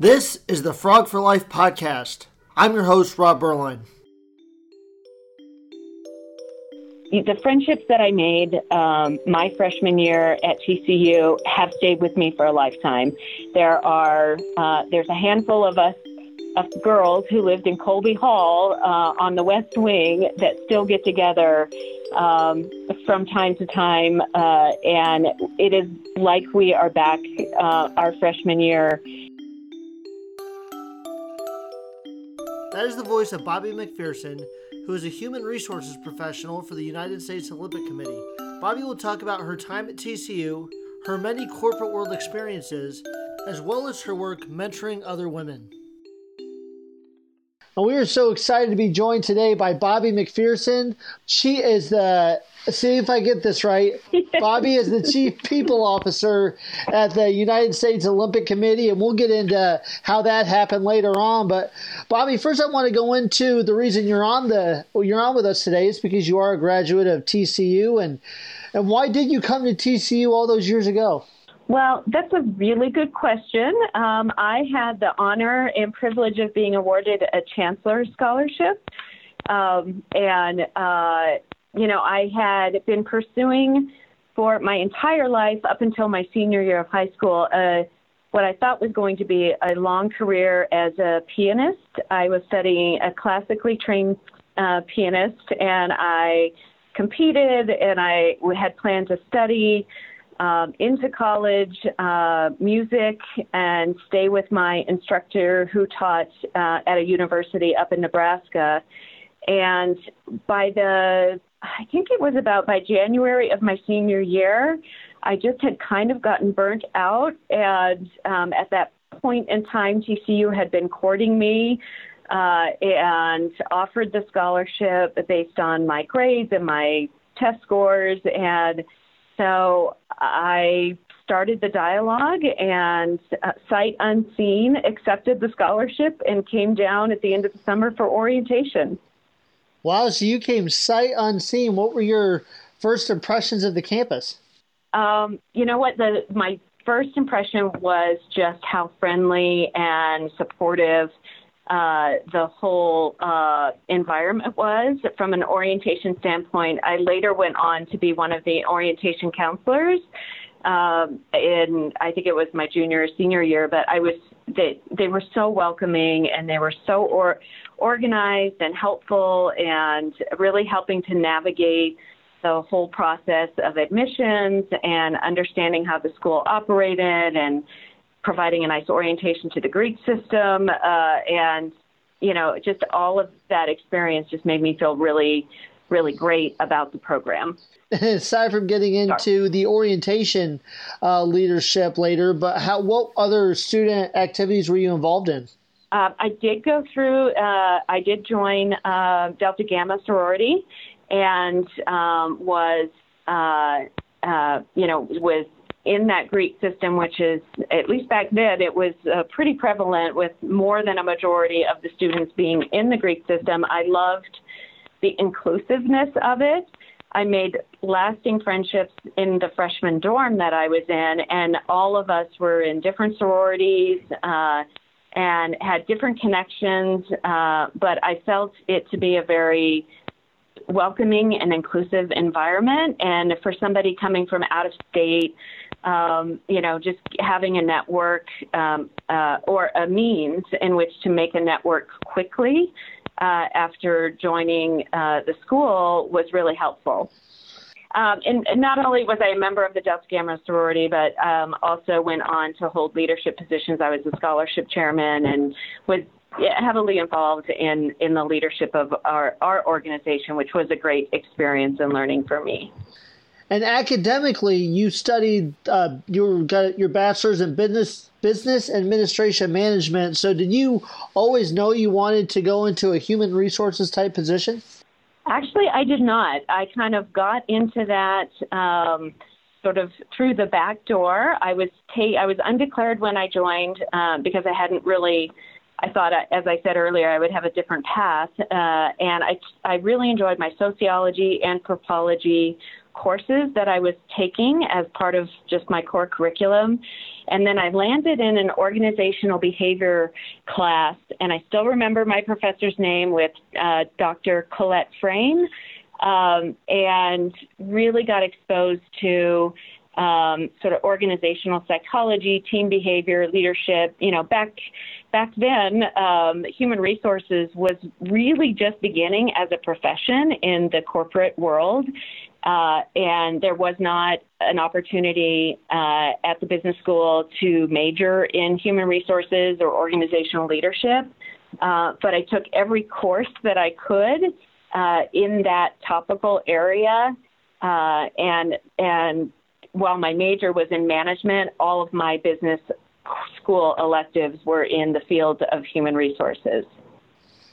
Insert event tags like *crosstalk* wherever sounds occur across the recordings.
This is the Frog for Life podcast. I'm your host, Rob Berline. The friendships that I made um, my freshman year at TCU have stayed with me for a lifetime. There are uh, there's a handful of us of girls who lived in Colby Hall uh, on the West Wing that still get together um, from time to time, uh, and it is like we are back uh, our freshman year That is the voice of Bobby McPherson, who is a human resources professional for the United States Olympic Committee. Bobby will talk about her time at TCU, her many corporate world experiences, as well as her work mentoring other women. And we are so excited to be joined today by Bobby McPherson. She is the see if I get this right. Bobby is the chief people officer at the United States Olympic Committee, and we'll get into how that happened later on. But Bobby, first I want to go into the reason you're on the well, you're on with us today is because you are a graduate of TCU, and and why did you come to TCU all those years ago? Well, that's a really good question. Um, I had the honor and privilege of being awarded a Chancellor Scholarship. Um, and, uh, you know, I had been pursuing for my entire life up until my senior year of high school uh, what I thought was going to be a long career as a pianist. I was studying a classically trained uh, pianist, and I competed, and I had planned to study um, into college uh, music and stay with my instructor who taught uh, at a university up in Nebraska. And by the, I think it was about by January of my senior year, I just had kind of gotten burnt out. And um, at that point in time, TCU had been courting me. Uh, and offered the scholarship based on my grades and my test scores. And so I started the dialogue and uh, sight unseen accepted the scholarship and came down at the end of the summer for orientation. Wow, so you came sight unseen. What were your first impressions of the campus? Um, you know what? The my first impression was just how friendly and supportive uh, the whole uh, environment was from an orientation standpoint. I later went on to be one of the orientation counselors. Um, in I think it was my junior or senior year, but I was they they were so welcoming and they were so or, organized and helpful and really helping to navigate the whole process of admissions and understanding how the school operated and providing a nice orientation to the Greek system, uh, and you know, just all of that experience just made me feel really, really great about the program. *laughs* Aside from getting into the orientation uh, leadership later, but how what other student activities were you involved in? Uh, I did go through. Uh, I did join uh, Delta Gamma sorority, and um, was uh, uh, you know was in that Greek system, which is, at least back then, it was uh, pretty prevalent with more than a majority of the students being in the Greek system. I loved the inclusiveness of it. I made lasting friendships in the freshman dorm that I was in, and all of us were in different sororities uh, and had different connections, uh, but I felt it to be a very welcoming and inclusive environment. And for somebody coming from out of state, um, you know, just having a network um, uh, or a means in which to make a network quickly uh, after joining uh, the school was really helpful. Um, and, not only was I a member of the Delta Gamma sorority, but um, also went on to hold leadership positions. I was the scholarship chairman and was heavily involved in, in the leadership of our, our organization, which was a great experience and learning for me. And academically, you studied uh, you got your bachelor's in business business administration management. So, did you always know you wanted to go into a human resources type position? Actually, I did not. I kind of got into that um, sort of through the back door. I was ta- I was undeclared when I joined uh, because I hadn't really. I thought, as I said earlier, I would have a different path, uh, and I I really enjoyed my sociology, anthropology, courses that I was taking as part of just my core curriculum. And then I landed in an organizational behavior class, and I still remember my professor's name with uh, Dr. Colette Frayne, um, and really got exposed to um, sort of organizational psychology, team behavior, leadership. You know, back back then, um, human resources was really just beginning as a profession in the corporate world. Uh, and there was not an opportunity uh, at the business school to major in human resources or organizational leadership. Uh, but I took every course that I could uh, in that topical area, uh, and and while my major was in management, all of my business school electives were in the field of human resources.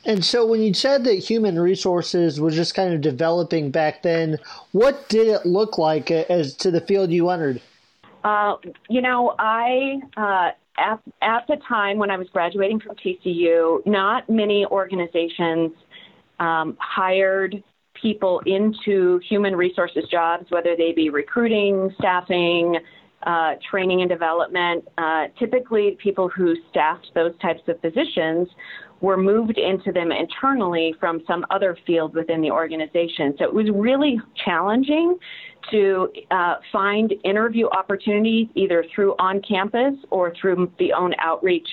And so, when you said that human resources was just kind of developing back then, what did it look like as to the field you entered? Uh, you know, I uh, at at the time when I was graduating from TCU, not many organizations um, hired people into human resources jobs, whether they be recruiting, staffing, uh, training and development. Uh, typically, people who staffed those types of positions were moved into them internally from some other field within the organization. So it was really challenging to uh, find interview opportunities either through on campus or through the own outreach.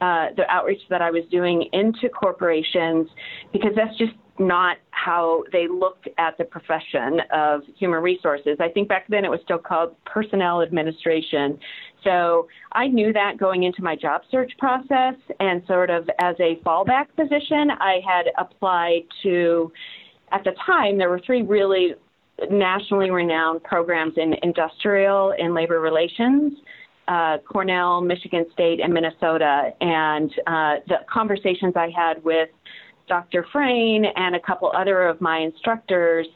Uh, the outreach that I was doing into corporations, because that's just not how they looked at the profession of human resources. I think back then it was still called personnel administration. So I knew that going into my job search process, and sort of as a fallback position, I had applied to, at the time, there were three really nationally renowned programs in industrial and labor relations. Uh, Cornell, Michigan State, and Minnesota. And uh, the conversations I had with Dr. Frayne and a couple other of my instructors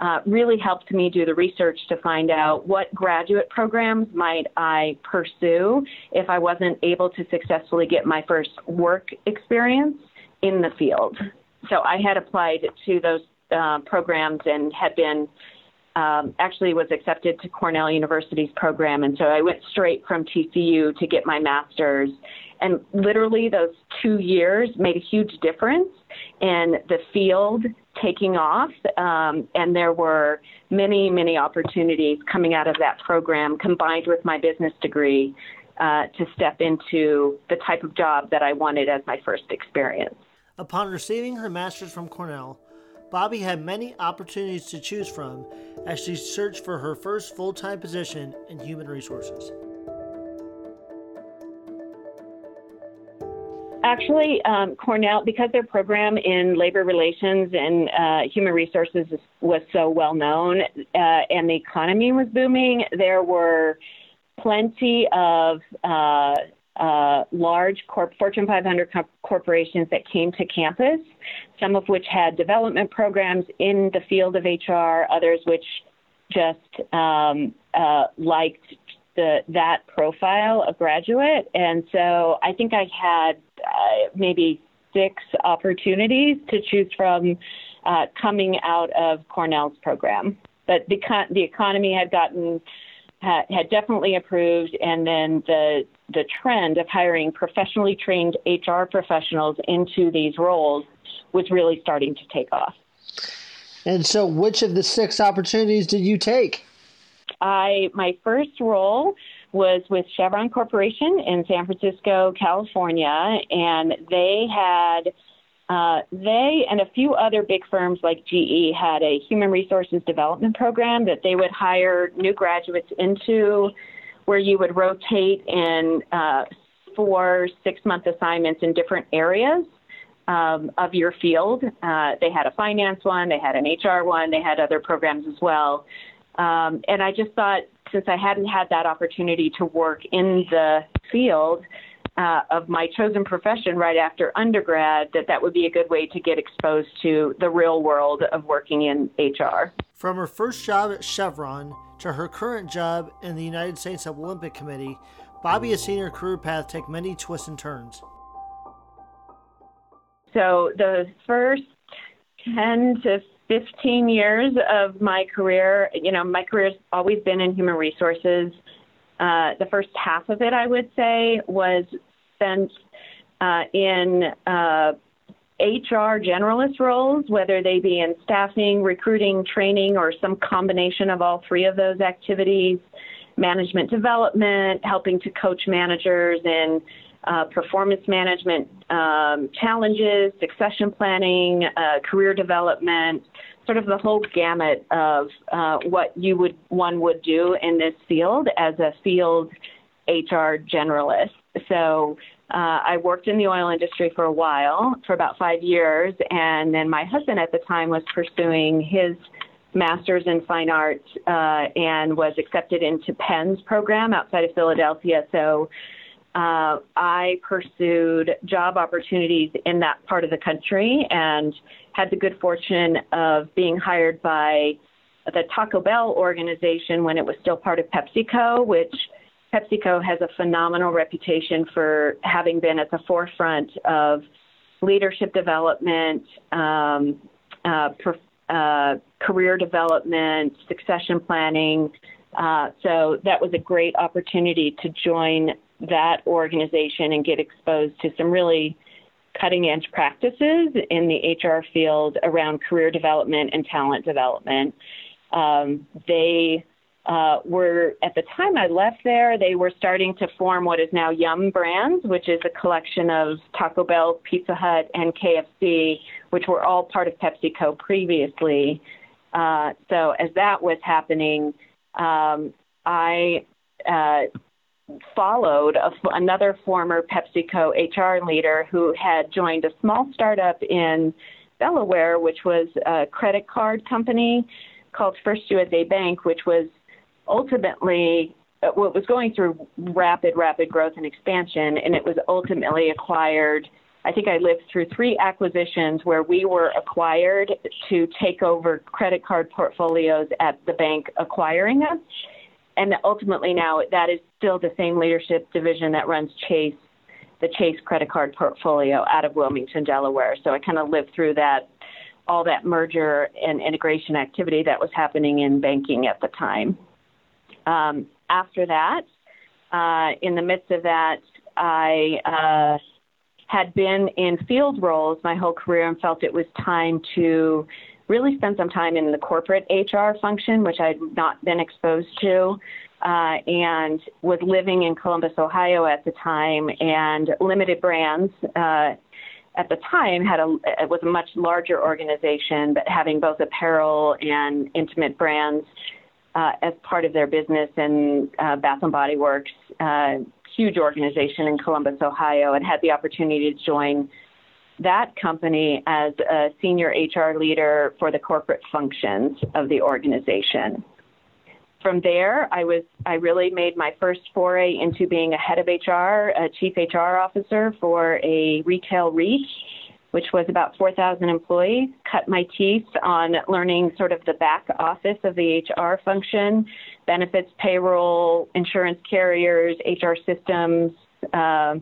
uh, really helped me do the research to find out what graduate programs might I pursue if I wasn't able to successfully get my first work experience in the field. So I had applied to those uh, programs and had been um, actually was accepted to Cornell University's program, and so I went straight from TCU to get my master's. And literally, those two years made a huge difference in the field taking off. Um, and there were many, many opportunities coming out of that program combined with my business degree uh, to step into the type of job that I wanted as my first experience. Upon receiving her master's from Cornell, Bobby had many opportunities to choose from as she searched for her first full time position in human resources. Actually, um, Cornell, because their program in labor relations and uh, human resources was so well known uh, and the economy was booming, there were plenty of uh, uh large corp- Fortune 500 co- corporations that came to campus, some of which had development programs in the field of HR, others which just um, uh, liked the that profile of graduate. And so I think I had uh, maybe six opportunities to choose from uh, coming out of Cornell's program. But the, the economy had gotten had, had definitely improved, and then the the trend of hiring professionally trained HR professionals into these roles was really starting to take off. And so, which of the six opportunities did you take? I my first role was with Chevron Corporation in San Francisco, California, and they had uh, they and a few other big firms like GE had a human resources development program that they would hire new graduates into, where you would rotate in uh, four six month assignments in different areas. Um, of your field. Uh, they had a finance one, they had an HR one, they had other programs as well. Um, and I just thought since I hadn't had that opportunity to work in the field uh, of my chosen profession right after undergrad, that that would be a good way to get exposed to the real world of working in HR. From her first job at Chevron to her current job in the United States Olympic Committee, Bobby has seen her career path take many twists and turns. So the first 10 to 15 years of my career, you know, my career's always been in human resources. Uh, the first half of it, I would say, was spent uh, in uh, HR generalist roles, whether they be in staffing, recruiting, training, or some combination of all three of those activities, management development, helping to coach managers in uh, performance management um, challenges, succession planning, uh, career development, sort of the whole gamut of uh, what you would one would do in this field as a field HR generalist. So uh, I worked in the oil industry for a while, for about five years, and then my husband at the time was pursuing his master's in fine arts uh, and was accepted into Penn's program outside of Philadelphia. So uh, I pursued job opportunities in that part of the country and had the good fortune of being hired by the Taco Bell organization when it was still part of PepsiCo, which PepsiCo has a phenomenal reputation for having been at the forefront of leadership development, um, uh, per, uh, career development, succession planning. Uh, so that was a great opportunity to join that organization and get exposed to some really cutting edge practices in the HR field around career development and talent development. Um, they uh, were at the time I left there, they were starting to form what is now Yum Brands, which is a collection of Taco Bell, Pizza Hut, and KFC, which were all part of PepsiCo previously. Uh, so as that was happening, um, I uh, followed a, another former PepsiCo HR leader who had joined a small startup in Delaware, which was a credit card company called First USA Bank, which was ultimately uh, what was going through rapid, rapid growth and expansion, and it was ultimately acquired. I think I lived through three acquisitions where we were acquired to take over credit card portfolios at the bank acquiring us. And ultimately, now that is still the same leadership division that runs Chase, the Chase credit card portfolio out of Wilmington, Delaware. So I kind of lived through that, all that merger and integration activity that was happening in banking at the time. Um, after that, uh, in the midst of that, I uh, had been in field roles my whole career and felt it was time to really spent some time in the corporate HR function, which I'd not been exposed to. Uh, and was living in Columbus, Ohio at the time, and Limited Brands uh, at the time had a it was a much larger organization, but having both apparel and intimate brands uh, as part of their business and uh, Bath and Body Works, uh, huge organization in Columbus, Ohio, and had the opportunity to join that company as a senior HR leader for the corporate functions of the organization. From there, I was I really made my first foray into being a head of HR, a chief HR officer for a retail REIT which was about 4,000 employees, cut my teeth on learning sort of the back office of the HR function, benefits, payroll, insurance carriers, HR systems, uh,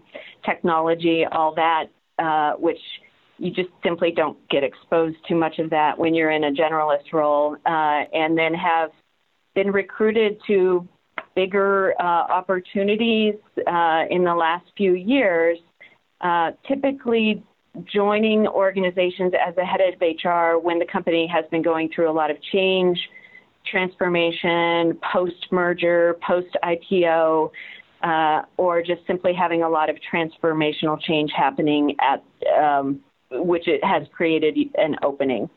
technology, all that, uh, which you just simply don't get exposed to much of that when you're in a generalist role, uh, and then have been recruited to bigger uh, opportunities uh, in the last few years. Uh, typically joining organizations as the head of HR when the company has been going through a lot of change, transformation, post merger, post IPO, uh, or just simply having a lot of transformational change happening at um, which it has created an opening.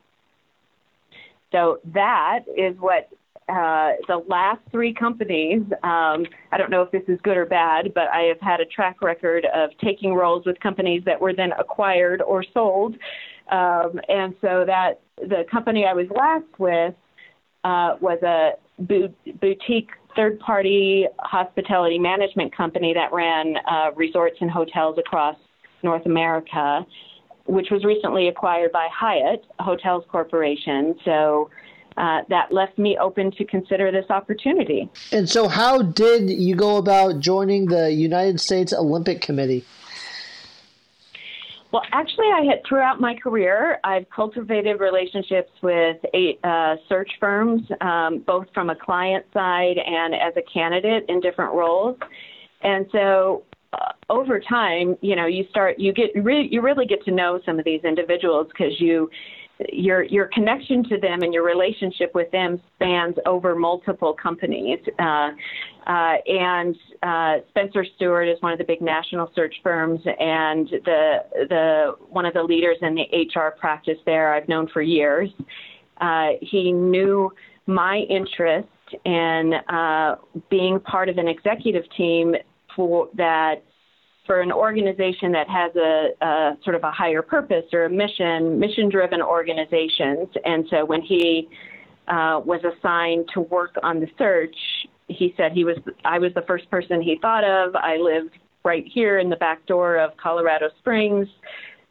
So that is what uh, the last three companies, um, I don't know if this is good or bad, but I have had a track record of taking roles with companies that were then acquired or sold. Um, and so that the company I was last with uh, was a boutique third party hospitality management company that ran uh, resorts and hotels across North America, which was recently acquired by Hyatt Hotels Corporation. So uh, that left me open to consider this opportunity. And so, how did you go about joining the United States Olympic Committee? Well, actually, I had throughout my career, I've cultivated relationships with eight uh, search firms, um, both from a client side and as a candidate in different roles. And so, uh, over time, you know, you start, you get, re- you really get to know some of these individuals because you your your connection to them and your relationship with them spans over multiple companies. Uh, uh, and uh, Spencer Stuart is one of the big national search firms, and the the one of the leaders in the HR practice there. I've known for years. Uh, he knew my interest in uh, being part of an executive team for that for an organization that has a, a, sort of a higher purpose or a mission, mission driven organizations. And so when he uh, was assigned to work on the search, he said he was I was the first person he thought of. I lived right here in the back door of Colorado Springs.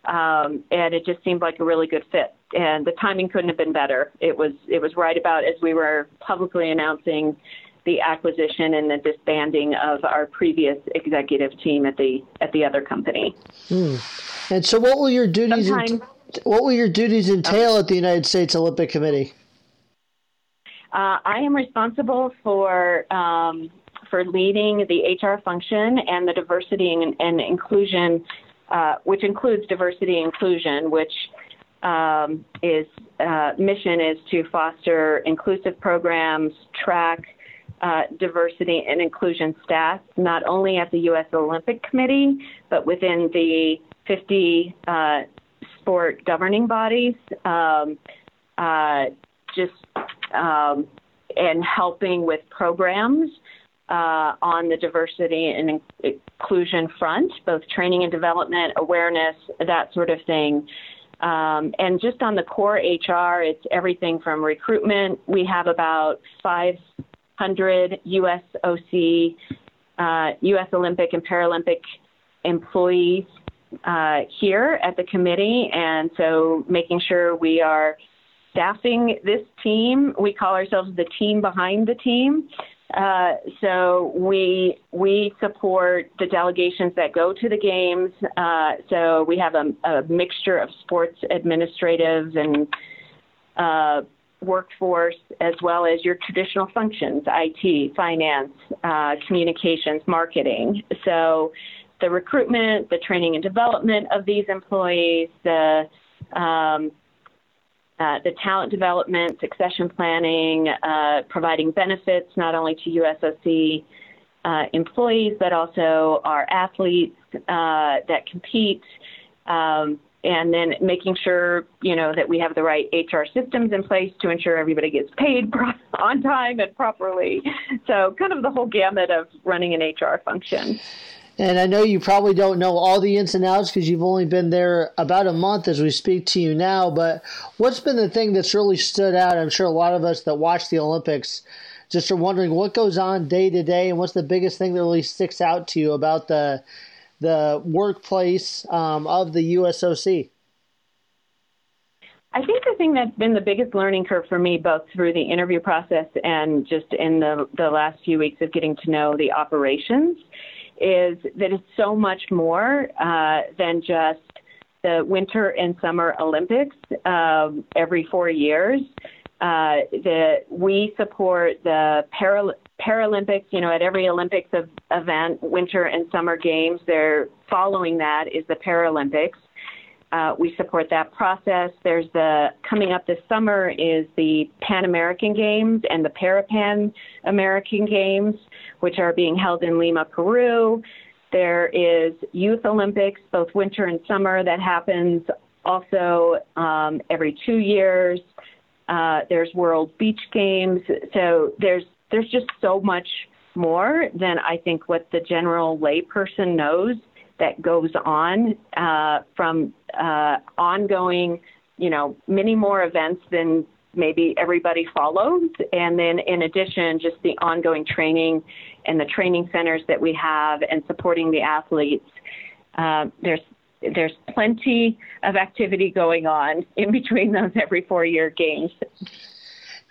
Um, and it just seemed like a really good fit. And the timing couldn't have been better. It was it was right about as we were publicly announcing the acquisition and the disbanding of our previous executive team at the at the other company. Hmm. And so, what will your duties ent- what will your duties entail at the United States Olympic Committee? Uh, I am responsible for um, for leading the HR function and the diversity and, and inclusion, uh, which includes diversity inclusion, which um, is uh, mission is to foster inclusive programs, track uh, diversity and inclusion staff, not only at the U.S. Olympic Committee, but within the 50 uh, sport governing bodies. Um, uh, just um, and helping with programs uh, on the diversity and inclusion front, both training and development, awareness, that sort of thing. Um, and just on the core HR, it's everything from recruitment. We have about five 100 U.S. OC, uh, U.S. Olympic and Paralympic employees uh, here at the committee, and so making sure we are staffing this team. We call ourselves the team behind the team. Uh, so we we support the delegations that go to the games. Uh, so we have a, a, mixture of sports administrative and uh, workforce as well as your traditional functions IT, finance, uh, communications, marketing. So the recruitment, the training and development of these employees, the um, uh, the talent development, succession planning, uh, providing benefits not only to USOC uh, employees but also our athletes uh, that compete. Um, and then making sure you know that we have the right HR systems in place to ensure everybody gets paid *laughs* on time and properly. So kind of the whole gamut of running an HR function. And I know you probably don't know all the ins and outs because you've only been there about a month as we speak to you now. But what's been the thing that's really stood out? I'm sure a lot of us that watch the Olympics just are wondering what goes on day to day and what's the biggest thing that really sticks out to you about the the workplace um, of the USOC? I think the thing that's been the biggest learning curve for me, both through the interview process and just in the, the last few weeks of getting to know the operations, is that it's so much more uh, than just the Winter and Summer Olympics um, every four years. Uh, we support the Paral- Paralympics, you know, at every Olympics of, event, winter and summer games, they're following that is the Paralympics. Uh, we support that process. There's the coming up this summer is the Pan American Games and the Parapan American Games, which are being held in Lima, Peru. There is Youth Olympics, both winter and summer, that happens also um, every two years. Uh, there's World Beach Games. So there's there's just so much more than I think what the general layperson knows that goes on uh, from uh, ongoing, you know, many more events than maybe everybody follows. And then in addition, just the ongoing training and the training centers that we have and supporting the athletes. Uh, there's there's plenty of activity going on in between those every four year games.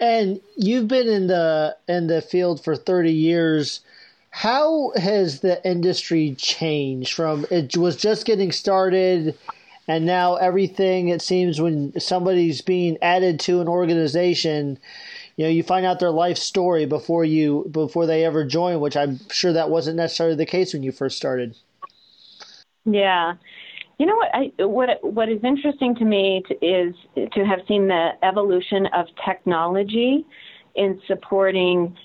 And you've been in the in the field for 30 years. How has the industry changed from it was just getting started and now everything it seems when somebody's being added to an organization you know you find out their life story before you before they ever join which i'm sure that wasn't necessarily the case when you first started yeah you know what I what what is interesting to me is to have seen the evolution of technology in supporting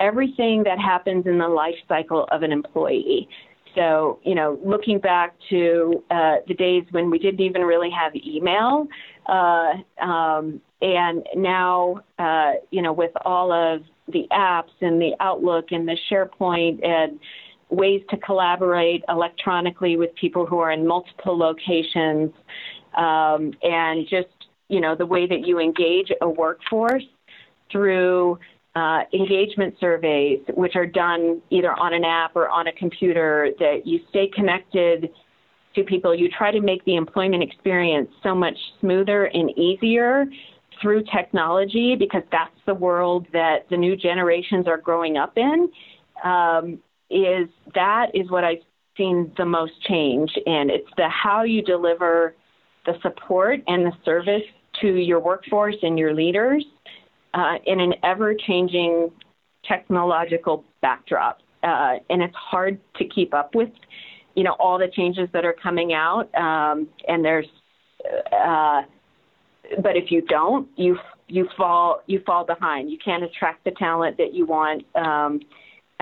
everything that happens in the life cycle of an employee. So, you know, looking back to uh, the days when we didn't even really have email, uh, um, and now, uh, you know, with all of the apps and the Outlook and the SharePoint and ways to collaborate electronically with people who are in multiple locations, um, and just, you know, the way that you engage a workforce through uh, engagement surveys, which are done either on an app or on a computer, that you stay connected to people. You try to make the employment experience so much smoother and easier through technology because that's the world that the new generations are growing up in. Um, is that is what I've seen the most change, and it's the how you deliver the support and the service to your workforce and your leaders uh, in an ever changing technological backdrop. Uh, and it's hard to keep up with, you know, all the changes that are coming out. Um, and there's, uh, but if you don't, you you fall you fall behind. You can't attract the talent that you want. Um,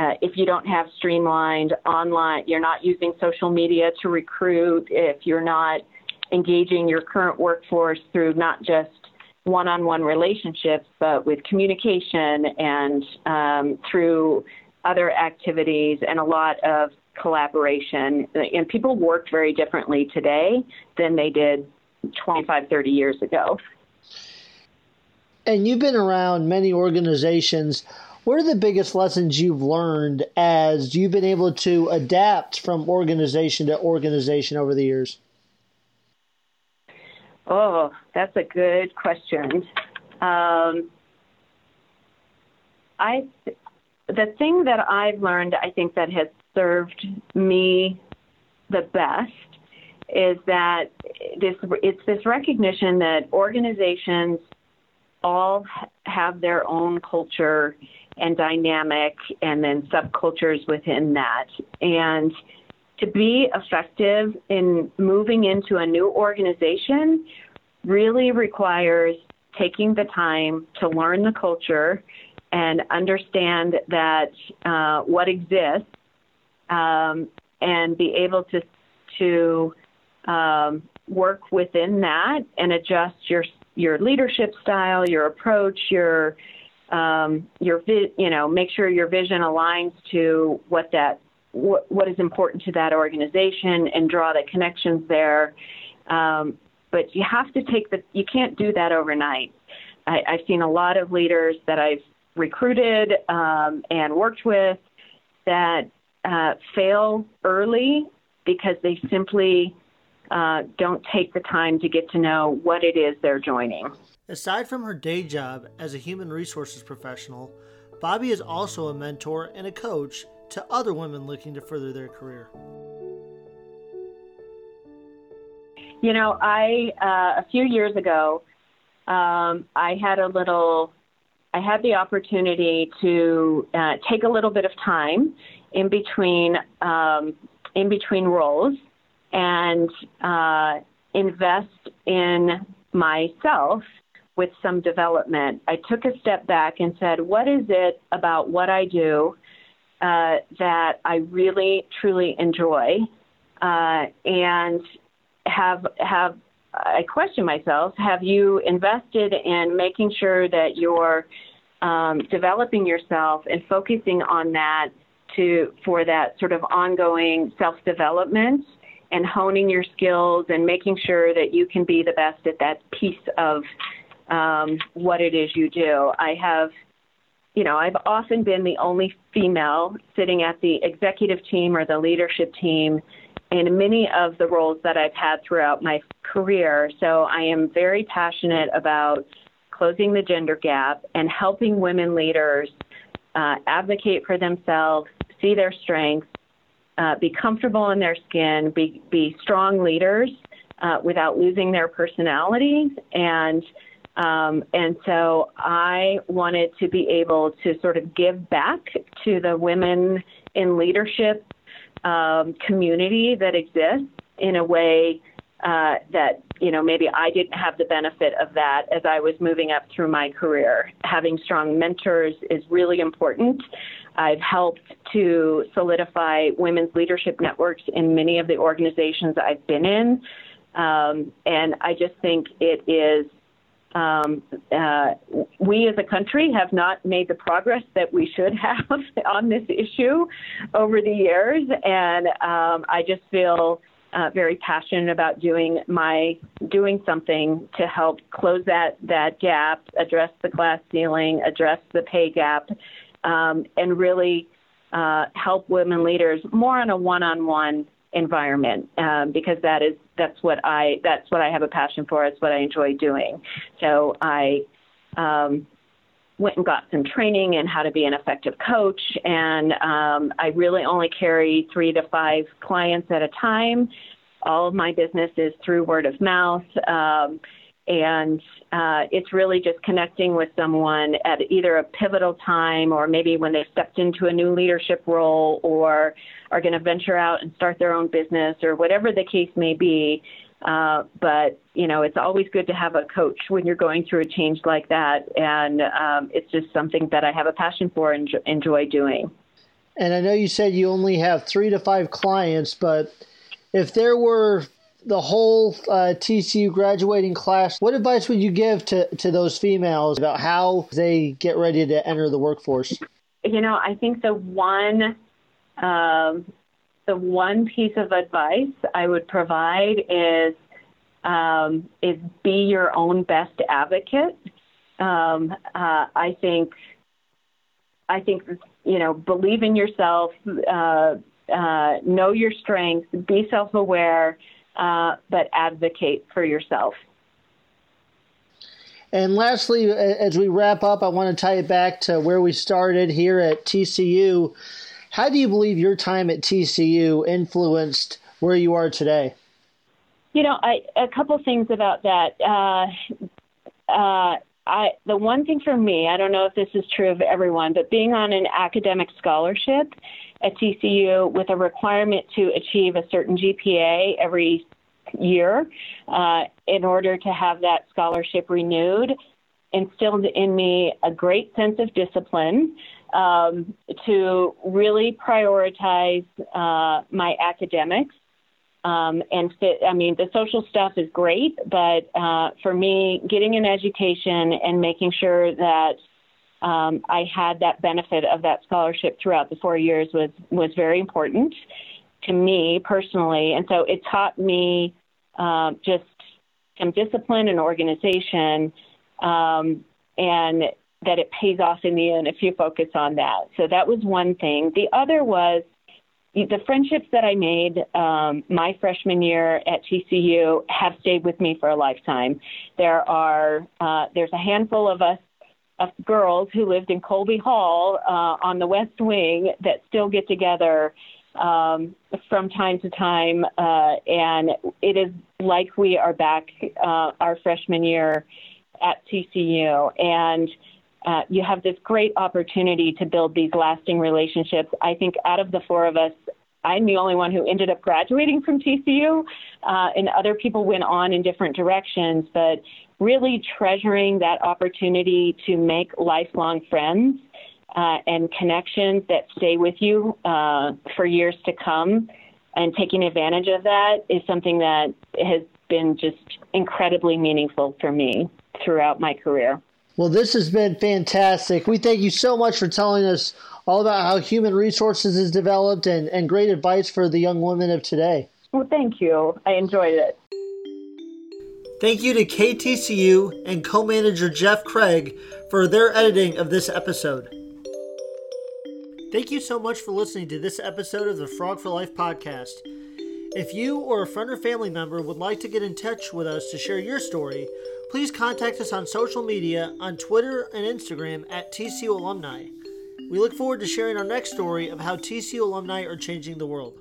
uh, if you don't have streamlined online, you're not using social media to recruit. If you're not engaging your current workforce through not just one on one relationships, but with communication and um, through other activities and a lot of collaboration. And people work very differently today than they did 25, 30 years ago. And you've been around many organizations. What are the biggest lessons you've learned as you've been able to adapt from organization to organization over the years? Oh, that's a good question. Um, I the thing that I've learned, I think that has served me the best is that this it's this recognition that organizations all have their own culture and dynamic and then subcultures within that. And to be effective in moving into a new organization really requires taking the time to learn the culture and understand that uh, what exists um, and be able to to um, work within that and adjust your your leadership style, your approach, your um, your vi- you know make sure your vision aligns to what that what, what is important to that organization and draw the connections there. Um, but you have to take the, you can't do that overnight. I, I've seen a lot of leaders that I've recruited um, and worked with that uh, fail early because they simply uh, don't take the time to get to know what it is they're joining. Aside from her day job as a human resources professional, Bobby is also a mentor and a coach to other women looking to further their career? You know, I uh, a few years ago, um, I had a little, I had the opportunity to uh, take a little bit of time in between um, in between roles and uh, invest in myself with some development. I took a step back and said, what is it about what I do uh, that I really truly enjoy, uh, and have have I question myself: Have you invested in making sure that you're um, developing yourself and focusing on that to for that sort of ongoing self development and honing your skills and making sure that you can be the best at that piece of um, what it is you do. I have you know, I've often been the only female sitting at the executive team or the leadership team in many of the roles that I've had throughout my career. So I am very passionate about closing the gender gap and helping women leaders uh, advocate for themselves, see their strengths, uh, be comfortable in their skin, be, be strong leaders uh, without losing their personality. And um, and so I wanted to be able to sort of give back to the women in leadership um, community that exists in a way uh, that you know maybe I didn't have the benefit of that as I was moving up through my career. Having strong mentors is really important. I've helped to solidify women's leadership networks in many of the organizations I've been in, um, and I just think it is. Um, uh, we as a country have not made the progress that we should have *laughs* on this issue over the years, and um, I just feel uh, very passionate about doing my doing something to help close that that gap, address the glass ceiling, address the pay gap, um, and really uh, help women leaders more on a one-on-one environment um, because that is that's what I that's what I have a passion for. It's what I enjoy doing. So I um, went and got some training in how to be an effective coach, and um, I really only carry three to five clients at a time. All of my business is through word of mouth. Um, and uh, it's really just connecting with someone at either a pivotal time or maybe when they stepped into a new leadership role or are going to venture out and start their own business or whatever the case may be uh, but you know, it's always good to have a coach when you're going through a change like that, and um, it's just something that I have a passion for and enjoy doing. And I know you said you only have three to five clients, but if there were the whole uh, TCU graduating class, what advice would you give to, to those females about how they get ready to enter the workforce? You know, I think the one um, the one piece of advice I would provide is um, is be your own best advocate. Um, uh, I think I think you know believe in yourself, uh, uh, know your strengths, be self-aware, uh, but advocate for yourself. And lastly, as we wrap up, I want to tie it back to where we started here at TCU. How do you believe your time at TCU influenced where you are today? You know, I, a couple things about that. Uh, uh, I, the one thing for me, I don't know if this is true of everyone, but being on an academic scholarship at TCU with a requirement to achieve a certain GPA every year uh, in order to have that scholarship renewed instilled in me a great sense of discipline um, to really prioritize uh, my academics. Um, and fit, I mean, the social stuff is great, but uh, for me, getting an education and making sure that um, I had that benefit of that scholarship throughout the four years was was very important to me personally, and so it taught me uh, just some discipline and organization, um, and that it pays off in the end if you focus on that. So that was one thing. The other was the friendships that I made um, my freshman year at TCU have stayed with me for a lifetime. There are uh, there's a handful of us of girls who lived in Colby Hall uh, on the West Wing that still get together um, from time to time, uh, and it is like we are back uh, our freshman year at TCU and uh, you have this great opportunity to build these lasting relationships. I think out of the four of us, I'm the only one who ended up graduating from TCU, uh, and other people went on in different directions. But really treasuring that opportunity to make lifelong friends uh, and connections that stay with you uh, for years to come, and taking advantage of that is something that has been just incredibly meaningful for me throughout my career. Well, this has been fantastic. We thank you so much for telling us all about how human resources is developed and, and great advice for the young women of today. Well, thank you. I enjoyed it. Thank you to KTCU and co manager Jeff Craig for their editing of this episode. Thank you so much for listening to this episode of the Frog for Life podcast. If you or a friend or family member would like to get in touch with us to share your story, Please contact us on social media on Twitter and Instagram at TCU Alumni. We look forward to sharing our next story of how TCU alumni are changing the world.